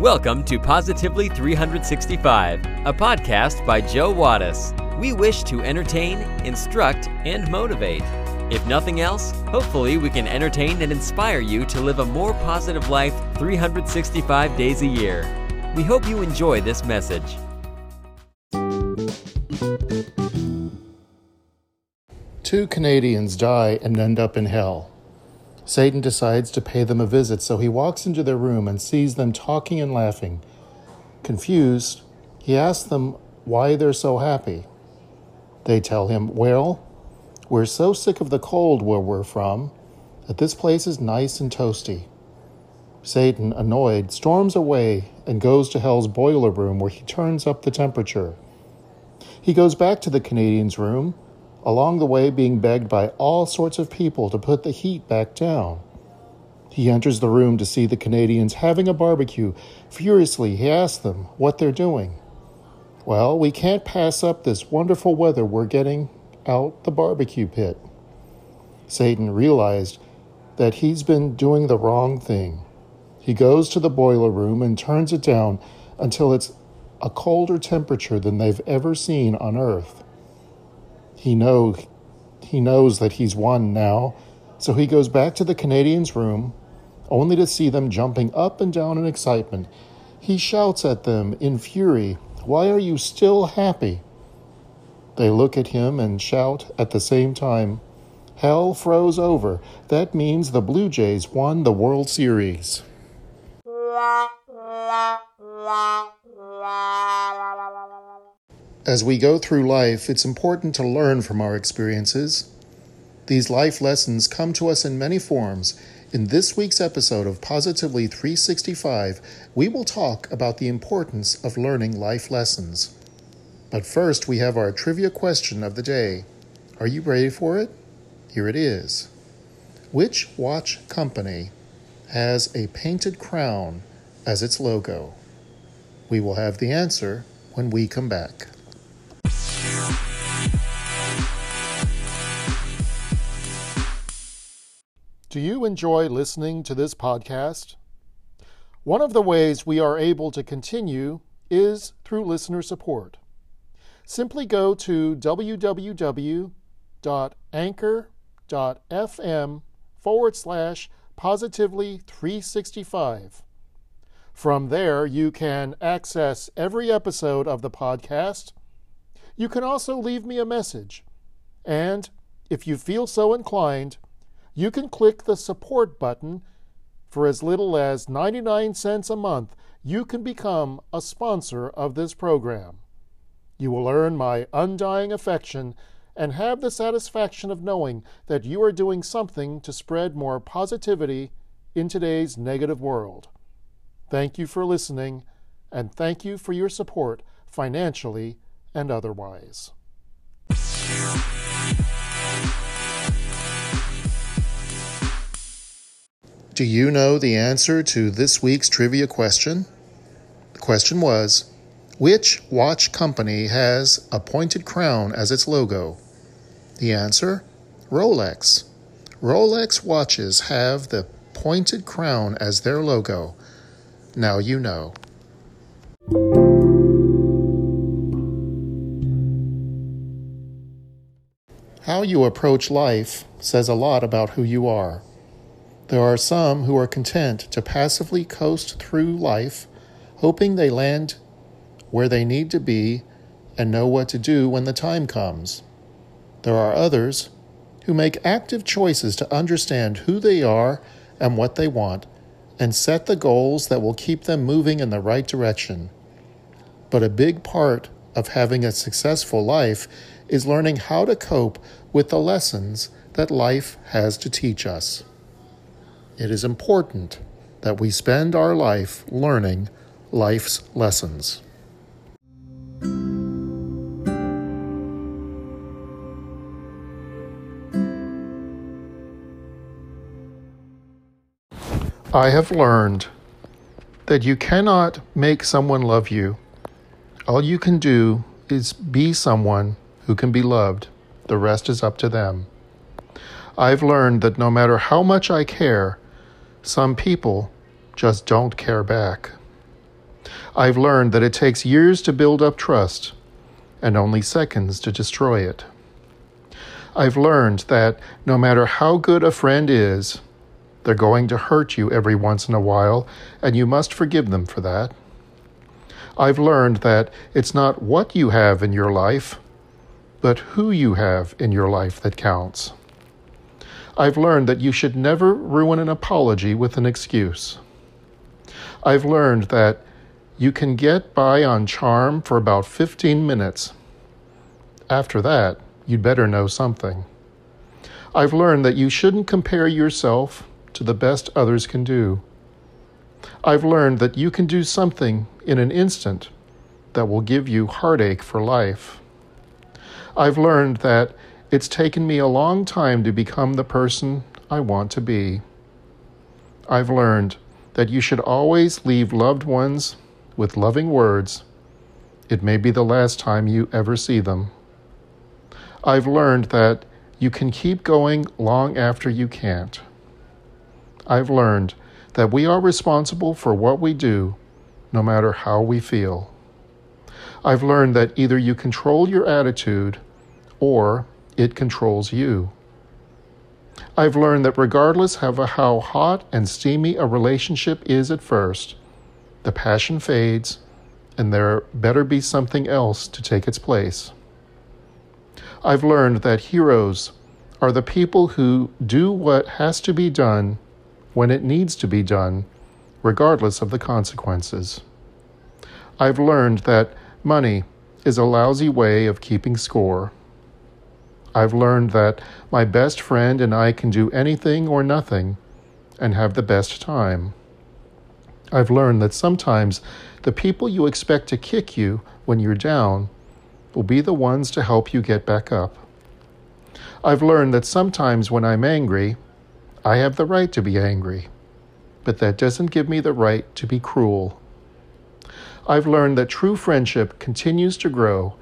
Welcome to Positively 365, a podcast by Joe Wattis. We wish to entertain, instruct, and motivate. If nothing else, hopefully we can entertain and inspire you to live a more positive life 365 days a year. We hope you enjoy this message. Two Canadians die and end up in hell. Satan decides to pay them a visit, so he walks into their room and sees them talking and laughing. Confused, he asks them why they're so happy. They tell him, Well, we're so sick of the cold where we're from that this place is nice and toasty. Satan, annoyed, storms away and goes to Hell's boiler room where he turns up the temperature. He goes back to the Canadian's room along the way being begged by all sorts of people to put the heat back down. He enters the room to see the Canadians having a barbecue. Furiously, he asks them what they're doing. Well, we can't pass up this wonderful weather we're getting out the barbecue pit. Satan realized that he's been doing the wrong thing. He goes to the boiler room and turns it down until it's a colder temperature than they've ever seen on Earth. He know he knows that he's won now, so he goes back to the Canadians' room, only to see them jumping up and down in excitement. He shouts at them in fury, Why are you still happy? They look at him and shout at the same time, Hell froze over. That means the Blue Jays won the World Series. As we go through life, it's important to learn from our experiences. These life lessons come to us in many forms. In this week's episode of Positively 365, we will talk about the importance of learning life lessons. But first, we have our trivia question of the day. Are you ready for it? Here it is. Which watch company has a painted crown as its logo? We will have the answer when we come back. Do you enjoy listening to this podcast? One of the ways we are able to continue is through listener support. Simply go to www.anchor.fm forward slash positively 365. From there, you can access every episode of the podcast. You can also leave me a message. And if you feel so inclined, you can click the support button. For as little as 99 cents a month, you can become a sponsor of this program. You will earn my undying affection and have the satisfaction of knowing that you are doing something to spread more positivity in today's negative world. Thank you for listening, and thank you for your support financially and otherwise. Do you know the answer to this week's trivia question? The question was Which watch company has a pointed crown as its logo? The answer Rolex. Rolex watches have the pointed crown as their logo. Now you know. How you approach life says a lot about who you are. There are some who are content to passively coast through life, hoping they land where they need to be and know what to do when the time comes. There are others who make active choices to understand who they are and what they want and set the goals that will keep them moving in the right direction. But a big part of having a successful life is learning how to cope with the lessons that life has to teach us. It is important that we spend our life learning life's lessons. I have learned that you cannot make someone love you. All you can do is be someone who can be loved. The rest is up to them. I've learned that no matter how much I care, some people just don't care back. I've learned that it takes years to build up trust and only seconds to destroy it. I've learned that no matter how good a friend is, they're going to hurt you every once in a while, and you must forgive them for that. I've learned that it's not what you have in your life, but who you have in your life that counts. I've learned that you should never ruin an apology with an excuse. I've learned that you can get by on charm for about 15 minutes. After that, you'd better know something. I've learned that you shouldn't compare yourself to the best others can do. I've learned that you can do something in an instant that will give you heartache for life. I've learned that it's taken me a long time to become the person I want to be. I've learned that you should always leave loved ones with loving words. It may be the last time you ever see them. I've learned that you can keep going long after you can't. I've learned that we are responsible for what we do, no matter how we feel. I've learned that either you control your attitude or it controls you. I've learned that regardless of how hot and steamy a relationship is at first, the passion fades and there better be something else to take its place. I've learned that heroes are the people who do what has to be done when it needs to be done, regardless of the consequences. I've learned that money is a lousy way of keeping score. I've learned that my best friend and I can do anything or nothing and have the best time. I've learned that sometimes the people you expect to kick you when you're down will be the ones to help you get back up. I've learned that sometimes when I'm angry, I have the right to be angry, but that doesn't give me the right to be cruel. I've learned that true friendship continues to grow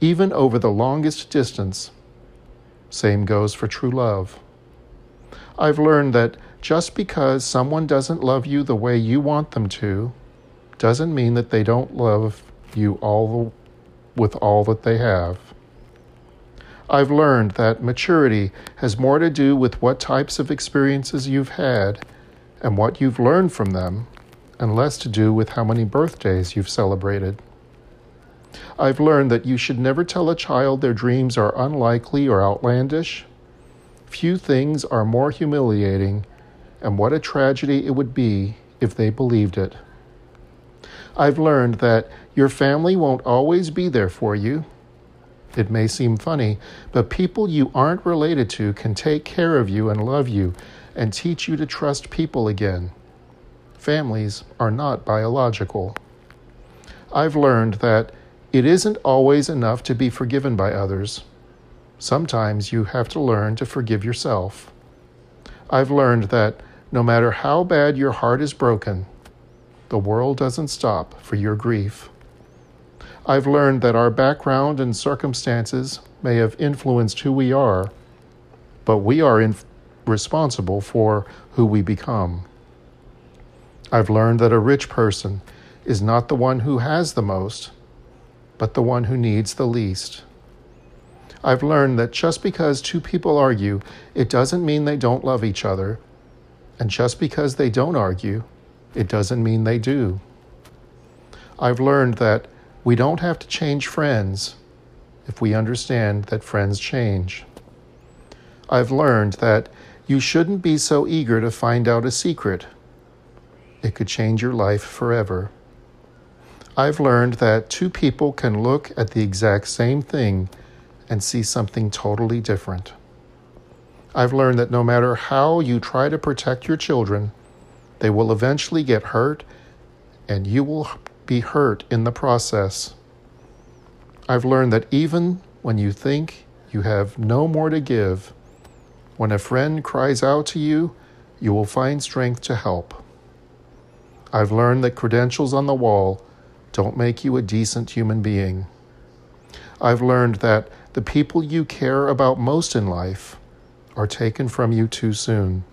even over the longest distance. Same goes for true love. I've learned that just because someone doesn't love you the way you want them to, doesn't mean that they don't love you all with all that they have. I've learned that maturity has more to do with what types of experiences you've had and what you've learned from them, and less to do with how many birthdays you've celebrated. I've learned that you should never tell a child their dreams are unlikely or outlandish. Few things are more humiliating, and what a tragedy it would be if they believed it. I've learned that your family won't always be there for you. It may seem funny, but people you aren't related to can take care of you and love you and teach you to trust people again. Families are not biological. I've learned that it isn't always enough to be forgiven by others. Sometimes you have to learn to forgive yourself. I've learned that no matter how bad your heart is broken, the world doesn't stop for your grief. I've learned that our background and circumstances may have influenced who we are, but we are in- responsible for who we become. I've learned that a rich person is not the one who has the most, but the one who needs the least. I've learned that just because two people argue, it doesn't mean they don't love each other. And just because they don't argue, it doesn't mean they do. I've learned that we don't have to change friends if we understand that friends change. I've learned that you shouldn't be so eager to find out a secret. It could change your life forever. I've learned that two people can look at the exact same thing and see something totally different. I've learned that no matter how you try to protect your children, they will eventually get hurt and you will be hurt in the process. I've learned that even when you think you have no more to give, when a friend cries out to you, you will find strength to help. I've learned that credentials on the wall don't make you a decent human being. I've learned that the people you care about most in life are taken from you too soon.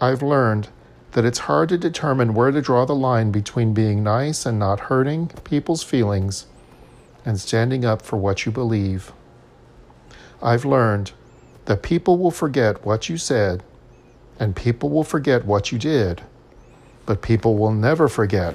I've learned that it's hard to determine where to draw the line between being nice and not hurting people's feelings and standing up for what you believe. I've learned that people will forget what you said and people will forget what you did, but people will never forget